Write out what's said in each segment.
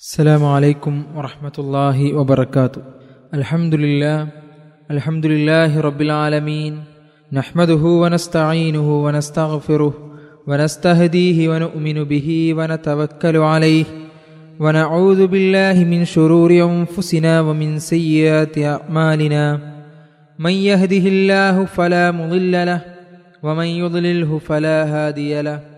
السلام عليكم ورحمة الله وبركاته. الحمد لله الحمد لله رب العالمين. نحمده ونستعينه ونستغفره ونستهديه ونؤمن به ونتوكل عليه. ونعوذ بالله من شرور أنفسنا ومن سيئات أعمالنا. من يهده الله فلا مضل له ومن يضلله فلا هادي له.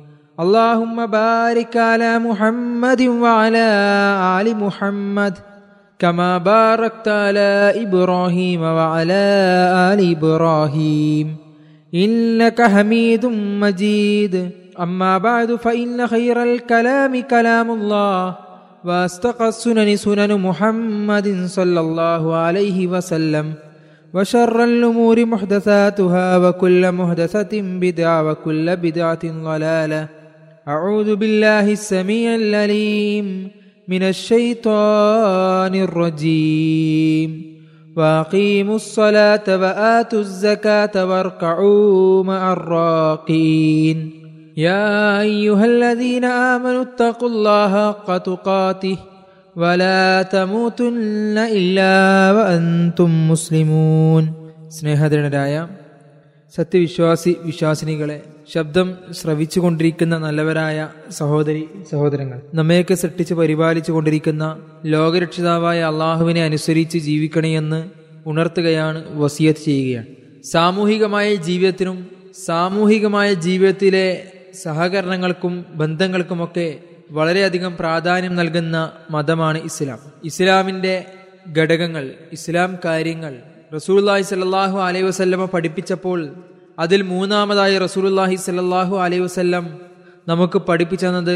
اللهم بارك على محمد وعلى آل محمد كما باركت على إبراهيم وعلى آل إبراهيم. إنك حميد مجيد. أما بعد فإن خير الكلام كلام الله واصدق السنن سنن محمد صلى الله عليه وسلم وشر الأمور محدثاتها وكل محدثة بدعة وكل بدعة ضلالة. أعوذ بالله السميع العليم من الشيطان الرجيم وأقيموا الصلاة وآتوا الزكاة واركعوا مع الراكعين يا أيها الذين آمنوا اتقوا الله حق تقاته ولا تموتن إلا وأنتم مسلمون സ്നേഹധനരായ സത്യവിശ്വാസി വിശ്വാസിനികളെ ശബ്ദം ശ്രവിച്ചുകൊണ്ടിരിക്കുന്ന നല്ലവരായ സഹോദരി സഹോദരങ്ങൾ നമ്മയൊക്കെ സൃഷ്ടിച്ച് പരിപാലിച്ചു കൊണ്ടിരിക്കുന്ന ലോകരക്ഷിതാവായ അള്ളാഹുവിനെ അനുസരിച്ച് ജീവിക്കണമെന്ന് ഉണർത്തുകയാണ് വസിയത്ത് ചെയ്യുകയാണ്. സാമൂഹികമായ ജീവിതത്തിനും സാമൂഹികമായ ജീവിതത്തിലെ സഹകരണങ്ങൾക്കും ബന്ധങ്ങൾക്കുമൊക്കെ വളരെയധികം പ്രാധാന്യം നൽകുന്ന മതമാണ് ഇസ്ലാം. ഇസ്ലാമിന്റെ ഘടകങ്ങൾ ഇസ്ലാം കാര്യങ്ങൾ റസൂല്ലാഹി സല്ലാഹു അലൈഹി വസ്ല്ലമ പഠിപ്പിച്ചപ്പോൾ അതിൽ മൂന്നാമതായി റസൂലുല്ലാഹി സല്ലാഹു അലൈഹി വസ്ല്ലം നമുക്ക് പഠിപ്പിച്ചു തന്നത്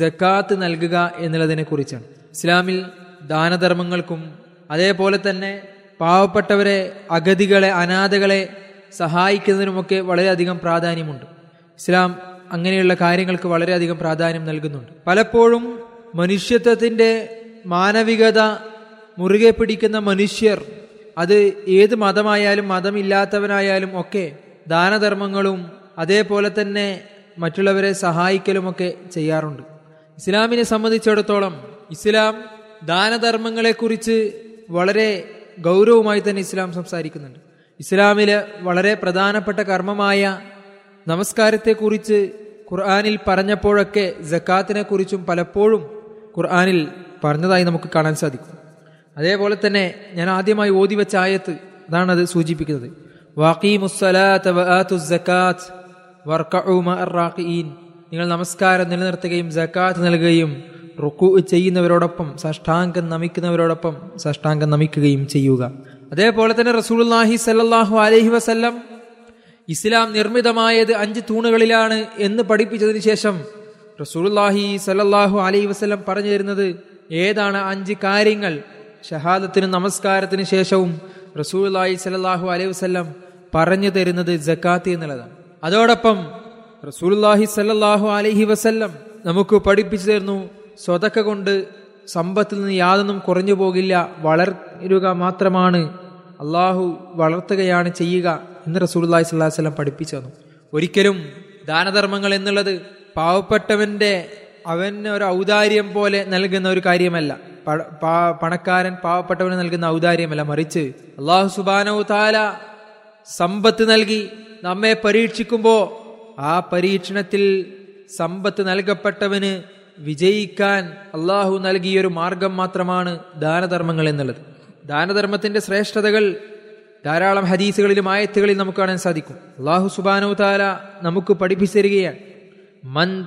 ജക്കാത്ത് നൽകുക എന്നുള്ളതിനെ കുറിച്ചാണ്. ഇസ്ലാമിൽ ദാനധർമ്മങ്ങൾക്കും അതേപോലെ തന്നെ പാവപ്പെട്ടവരെ അഗതികളെ അനാഥകളെ സഹായിക്കുന്നതിനുമൊക്കെ വളരെയധികം പ്രാധാന്യമുണ്ട്. ഇസ്ലാം അങ്ങനെയുള്ള കാര്യങ്ങൾക്ക് വളരെയധികം പ്രാധാന്യം നൽകുന്നുണ്ട്. പലപ്പോഴും മനുഷ്യത്വത്തിന്റെ മാനവികത മുറുകെ പിടിക്കുന്ന മനുഷ്യർ അത് ഏത് മതമായാലും മതമില്ലാത്തവനായാലും ഒക്കെ ദാനധർമ്മങ്ങളും അതേപോലെ തന്നെ മറ്റുള്ളവരെ സഹായിക്കലുമൊക്കെ ചെയ്യാറുണ്ട്. ഇസ്ലാമിനെ സംബന്ധിച്ചിടത്തോളം ഇസ്ലാം ദാനധർമ്മങ്ങളെക്കുറിച്ച് വളരെ ഗൗരവമായി തന്നെ ഇസ്ലാം സംസാരിക്കുന്നുണ്ട്. ഇസ്ലാമിലെ വളരെ പ്രധാനപ്പെട്ട കർമ്മമായ നമസ്കാരത്തെക്കുറിച്ച് ഖുർആാനിൽ പറഞ്ഞപ്പോഴൊക്കെ ജക്കാത്തിനെ കുറിച്ചും പലപ്പോഴും ഖുർആാനിൽ പറഞ്ഞതായി നമുക്ക് കാണാൻ സാധിക്കും. അതേപോലെ തന്നെ ഞാൻ ആദ്യമായി ഓതി വെച്ച ആയത്ത് അതാണ് അത് സൂചിപ്പിക്കുന്നത് നിങ്ങൾ നമസ്കാരം നിലനിർത്തുകയും ജക്കാത്ത് നൽകുകയും റുക്കു ചെയ്യുന്നവരോടൊപ്പം സഷ്ടാംഗം നമിക്കുന്നവരോടൊപ്പം സഷ്ടാംഗം നമിക്കുകയും ചെയ്യുക. അതേപോലെ തന്നെ റസൂൽഹി സല്ലാഹു അലഹി വസല്ലം ഇസ്ലാം നിർമ്മിതമായത് അഞ്ച് തൂണുകളിലാണ് എന്ന് പഠിപ്പിച്ചതിന് ശേഷം റസൂൽഹി സല്ലാഹു അലഹി വസ്ലം പറഞ്ഞു തരുന്നത് ഏതാണ് അഞ്ച് കാര്യങ്ങൾ? ഷഹാദത്തിന് നമസ്കാരത്തിന് ശേഷവും റസൂലായി സലാഹു അലൈഹി വസ്ലം പറഞ്ഞു തരുന്നത് ജക്കാത്ത് എന്നുള്ളതാണ്. അതോടൊപ്പം റസൂൽഹി സല്ലാഹു അലൈഹി വസല്ലം നമുക്ക് പഠിപ്പിച്ചു തരുന്നു സ്വതക്ക കൊണ്ട് സമ്പത്തിൽ നിന്ന് യാതൊന്നും കുറഞ്ഞു പോകില്ല വളരുക മാത്രമാണ് അള്ളാഹു വളർത്തുകയാണ് ചെയ്യുക എന്ന് റസൂൽഹി സ്വല്ലാഹു വല്ലം പഠിപ്പിച്ചു തന്നു. ഒരിക്കലും ദാനധർമ്മങ്ങൾ എന്നുള്ളത് പാവപ്പെട്ടവന്റെ അവന് ഒരു ഔദാര്യം പോലെ നൽകുന്ന ഒരു കാര്യമല്ല. പണക്കാരൻ പാവപ്പെട്ടവന് നൽകുന്ന ഔദാര്യമല്ല. മറിച്ച് അള്ളാഹു സുബാനോ താല സമ്പത്ത് നൽകി നമ്മെ പരീക്ഷിക്കുമ്പോൾ ആ പരീക്ഷണത്തിൽ സമ്പത്ത് നൽകപ്പെട്ടവന് വിജയിക്കാൻ അള്ളാഹു നൽകിയൊരു മാർഗം മാത്രമാണ് ദാനധർമ്മങ്ങൾ എന്നുള്ളത്. ദാനധർമ്മത്തിന്റെ ശ്രേഷ്ഠതകൾ ധാരാളം ഹദീസുകളിലും ആയത്തുകളിൽ നമുക്ക് കാണാൻ സാധിക്കും. അള്ളാഹു സുബാനോ താല നമുക്ക് പഠിപ്പിച്ചു തരികയാണ്. മൻ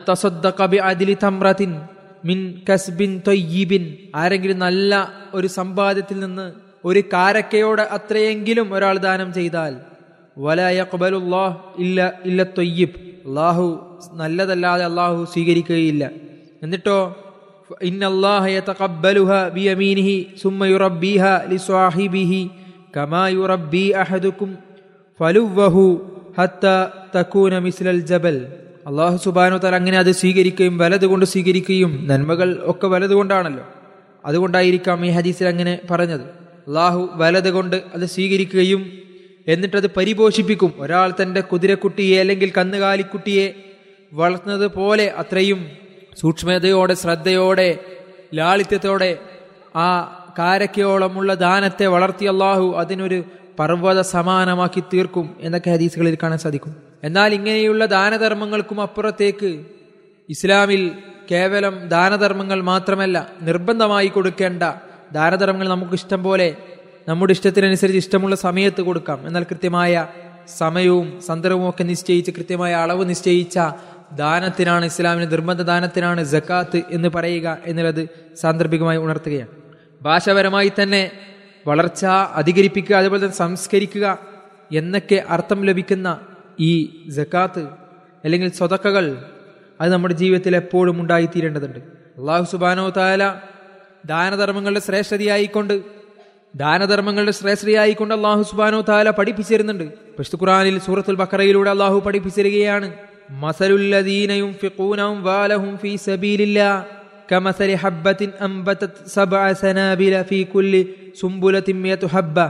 തമ്രത്തിൻ മിൻ കസ്ബിൻ തൊയ്യിബിൻ. ആരെങ്കിലും നല്ല ഒരു സമ്പാദ്യത്തിൽ നിന്ന് ഒരു കാരക്കയോട് അത്രയെങ്കിലും ഒരാൾ ദാനം ചെയ്താൽ വലയക്ബലുല്ലാഹ് ഇല്ല ഇല്ല തൊയ്യിബ്. അള്ളാഹു നല്ലതല്ലാതെ അള്ളാഹു സ്വീകരിക്കുകയില്ല. എന്നിട്ടോ إن അള്ളാഹു സുബാനോ തല അങ്ങനെ അത് സ്വീകരിക്കുകയും വലതുകൊണ്ട് സ്വീകരിക്കുകയും നന്മകൾ ഒക്കെ വലതുകൊണ്ടാണല്ലോ അതുകൊണ്ടായിരിക്കാം ഈ ഹദീസിൽ അങ്ങനെ പറഞ്ഞത്. അള്ളാഹു വലതുകൊണ്ട് അത് സ്വീകരിക്കുകയും എന്നിട്ടത് പരിപോഷിപ്പിക്കും. ഒരാൾ തന്റെ കുതിരക്കുട്ടിയെ അല്ലെങ്കിൽ കന്നുകാലിക്കുട്ടിയെ വളർത്തുന്നത് പോലെ അത്രയും സൂക്ഷ്മതയോടെ ശ്രദ്ധയോടെ ലാളിത്യത്തോടെ ആ കാരക്കയോളമുള്ള ദാനത്തെ വളർത്തിയ അള്ളാഹു അതിനൊരു പർവത സമാനമാക്കി തീർക്കും എന്നൊക്കെ ഹദീസുകളിൽ കാണാൻ സാധിക്കും. എന്നാൽ ഇങ്ങനെയുള്ള ദാനധർമ്മങ്ങൾക്കും അപ്പുറത്തേക്ക് ഇസ്ലാമിൽ കേവലം ദാനധർമ്മങ്ങൾ മാത്രമല്ല നിർബന്ധമായി കൊടുക്കേണ്ട ദാനധർമ്മങ്ങൾ നമുക്ക് ഇഷ്ടം പോലെ നമ്മുടെ ഇഷ്ടത്തിനനുസരിച്ച് ഇഷ്ടമുള്ള സമയത്ത് കൊടുക്കാം. എന്നാൽ കൃത്യമായ സമയവും സന്ദർഭവും ഒക്കെ നിശ്ചയിച്ച് കൃത്യമായ അളവ് നിശ്ചയിച്ച ദാനത്തിനാണ് ഇസ്ലാമിന് നിർബന്ധ ദാനത്തിനാണ് ജക്കാത്ത് എന്ന് പറയുക എന്നുള്ളത് സാന്ദർഭികമായി ഉണർത്തുകയാണ്. ഭാഷാപരമായി തന്നെ വളർച്ച അധികരിപ്പിക്കുക അതുപോലെ തന്നെ സംസ്കരിക്കുക എന്നൊക്കെ അർത്ഥം ലഭിക്കുന്ന ഈ ജക്കാത്ത് അല്ലെങ്കിൽ സ്വതക്കകൾ അത് നമ്മുടെ ജീവിതത്തിൽ എപ്പോഴും ഉണ്ടായിത്തീരേണ്ടതുണ്ട്. അള്ളാഹു സുബാനോ താല ദാനധർമ്മങ്ങളുടെ ശ്രേഷ്ഠതയായിക്കൊണ്ട് ദാനധർമ്മങ്ങളുടെ ശ്രേഷ്ഠതയായിക്കൊണ്ട് അള്ളാഹു സുബാനോ താല പഠിപ്പിച്ചിരുന്നുണ്ട്. പശു ഖുറാനിൽ സൂറത്തുൽ ബക്കറയിലൂടെ അള്ളാഹു പഠിപ്പിച്ചിരിക്കുകയാണ് മസലുല്ലദീനയും ഫിഖൂനവും വാലഹും ഫീ സബീലില്ലാ كمثل حبة أنبتت سبع سنابل في كل سنبلة مئة حبة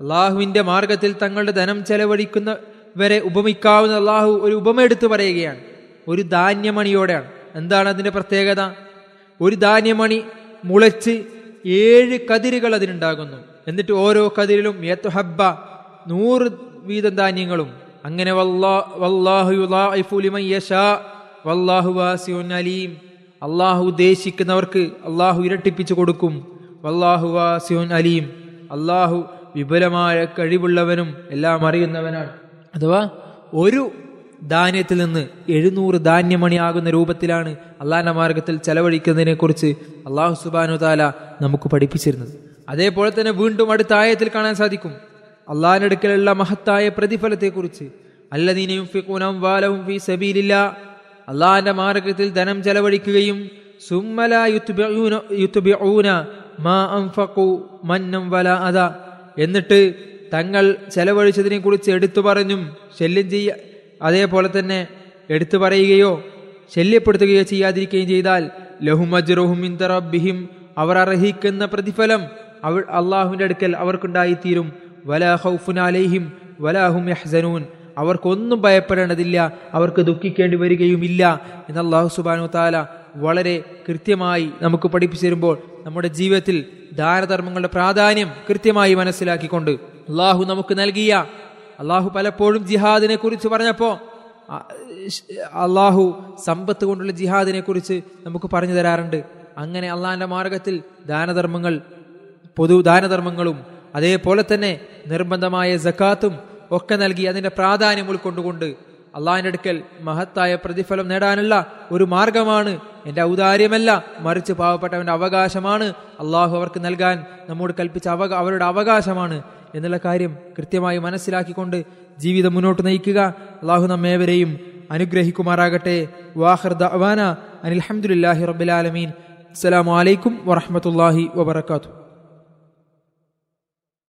അള്ളാഹുവിന്റെ മാർഗത്തിൽ തങ്ങളുടെ ധനം ചെലവഴിക്കുന്നവരെ ഉപമിക്കാവുന്ന അള്ളാഹു ഒരു ഉപമ എടുത്തു പറയുകയാണ് ഒരു ധാന്യമണിയോടെയാണ് എന്താണ് അതിന്റെ പ്രത്യേകത ഒരു ധാന്യമണി മുളച്ച് ഏഴ് കതിരുകൾ അതിനുണ്ടാകുന്നു എന്നിട്ട് ഓരോ കതിരിലും ഹബ്ബ നൂറ് വീതം ധാന്യങ്ങളും അങ്ങനെ അലീം അള്ളാഹു ഉദ്ദേശിക്കുന്നവർക്ക് അള്ളാഹു ഇരട്ടിപ്പിച്ചു കൊടുക്കും. വല്ലാഹു വാസിയുൻ അലീം. അള്ളാഹു വിപുലമായ കഴിവുള്ളവനും എല്ലാം അറിയുന്നവനാണ്. അഥവാ ഒരു ധാന്യത്തിൽ നിന്ന് എഴുന്നൂറ് ധാന്യമണിയാകുന്ന രൂപത്തിലാണ് അള്ളാഹിന്റെ മാർഗത്തിൽ ചെലവഴിക്കുന്നതിനെ കുറിച്ച് അള്ളാഹു സുബാനു താല നമുക്ക് പഠിപ്പിച്ചിരുന്നത്. അതേപോലെ തന്നെ വീണ്ടും അടുത്ത ആയത്തിൽ കാണാൻ സാധിക്കും. അള്ളാഹിനടുക്കലുള്ള മഹത്തായ പ്രതിഫലത്തെക്കുറിച്ച്. അല്ലദീനയും ഫിഖൂനം വാലവും ഫി സബീലില്ല അള്ളാഹിന്റെ മാർഗത്തിൽ ധനം ചെലവഴിക്കുകയും സുമ്മല മാ എന്നിട്ട് തങ്ങൾ ചെലവഴിച്ചതിനെ കുറിച്ച് എടുത്തു പറഞ്ഞും ശല്യം ചെയ്യ അതേപോലെ തന്നെ എടുത്തു പറയുകയോ ശല്യപ്പെടുത്തുകയോ ചെയ്യാതിരിക്കുകയും ചെയ്താൽ ലഹുമജ്റുഹുമിൻ അവർ അർഹിക്കുന്ന പ്രതിഫലം അവ അള്ളാഹുവിന്റെ അടുക്കൽ അവർക്കുണ്ടായിത്തീരും. വലാ ഹൗഫുൻ അലൈഹിം വലാഹും യഹ്സനൂൻ അവർക്കൊന്നും ഭയപ്പെടേണ്ടതില്ല അവർക്ക് ദുഃഖിക്കേണ്ടി വരികയുമില്ല എന്ന് അള്ളാഹു സുബാനു താല വളരെ കൃത്യമായി നമുക്ക് പഠിപ്പിച്ചു തരുമ്പോൾ നമ്മുടെ ജീവിതത്തിൽ ദാനധർമ്മങ്ങളുടെ പ്രാധാന്യം കൃത്യമായി മനസ്സിലാക്കിക്കൊണ്ട് അള്ളാഹു നമുക്ക് നൽകിയ അള്ളാഹു പലപ്പോഴും ജിഹാദിനെ കുറിച്ച് പറഞ്ഞപ്പോ അള്ളാഹു സമ്പത്ത് കൊണ്ടുള്ള ജിഹാദിനെ കുറിച്ച് നമുക്ക് പറഞ്ഞു തരാറുണ്ട്. അങ്ങനെ അള്ളാഹിന്റെ മാർഗത്തിൽ ദാനധർമ്മങ്ങൾ പൊതു ദാനധർമ്മങ്ങളും അതേപോലെ തന്നെ നിർബന്ധമായ ജക്കാത്തും ഒക്കെ നൽകി അതിന്റെ പ്രാധാന്യം ഉൾക്കൊണ്ടുകൊണ്ട് അള്ളാഹിന്റെ അടുക്കൽ മഹത്തായ പ്രതിഫലം നേടാനുള്ള ഒരു മാർഗമാണ്. എന്റെ ഔദാര്യമല്ല മറിച്ച് പാവപ്പെട്ടവന്റെ അവകാശമാണ്. അള്ളാഹു അവർക്ക് നൽകാൻ നമ്മോട് കൽപ്പിച്ച അവ അവരുടെ അവകാശമാണ് എന്നുള്ള കാര്യം കൃത്യമായി മനസ്സിലാക്കിക്കൊണ്ട് ജീവിതം മുന്നോട്ട് നയിക്കുക. അള്ളാഹു നമ്മേവരെയും അനുഗ്രഹിക്കുമാറാകട്ടെ. വാഹർ ദഅവാന അനിൽഹമുല്ലാഹി റബ്ബിലാലമീൻ അസ്സലാമു അലൈക്കും വറഹമത്തല്ലാഹി വബർക്കാത്തു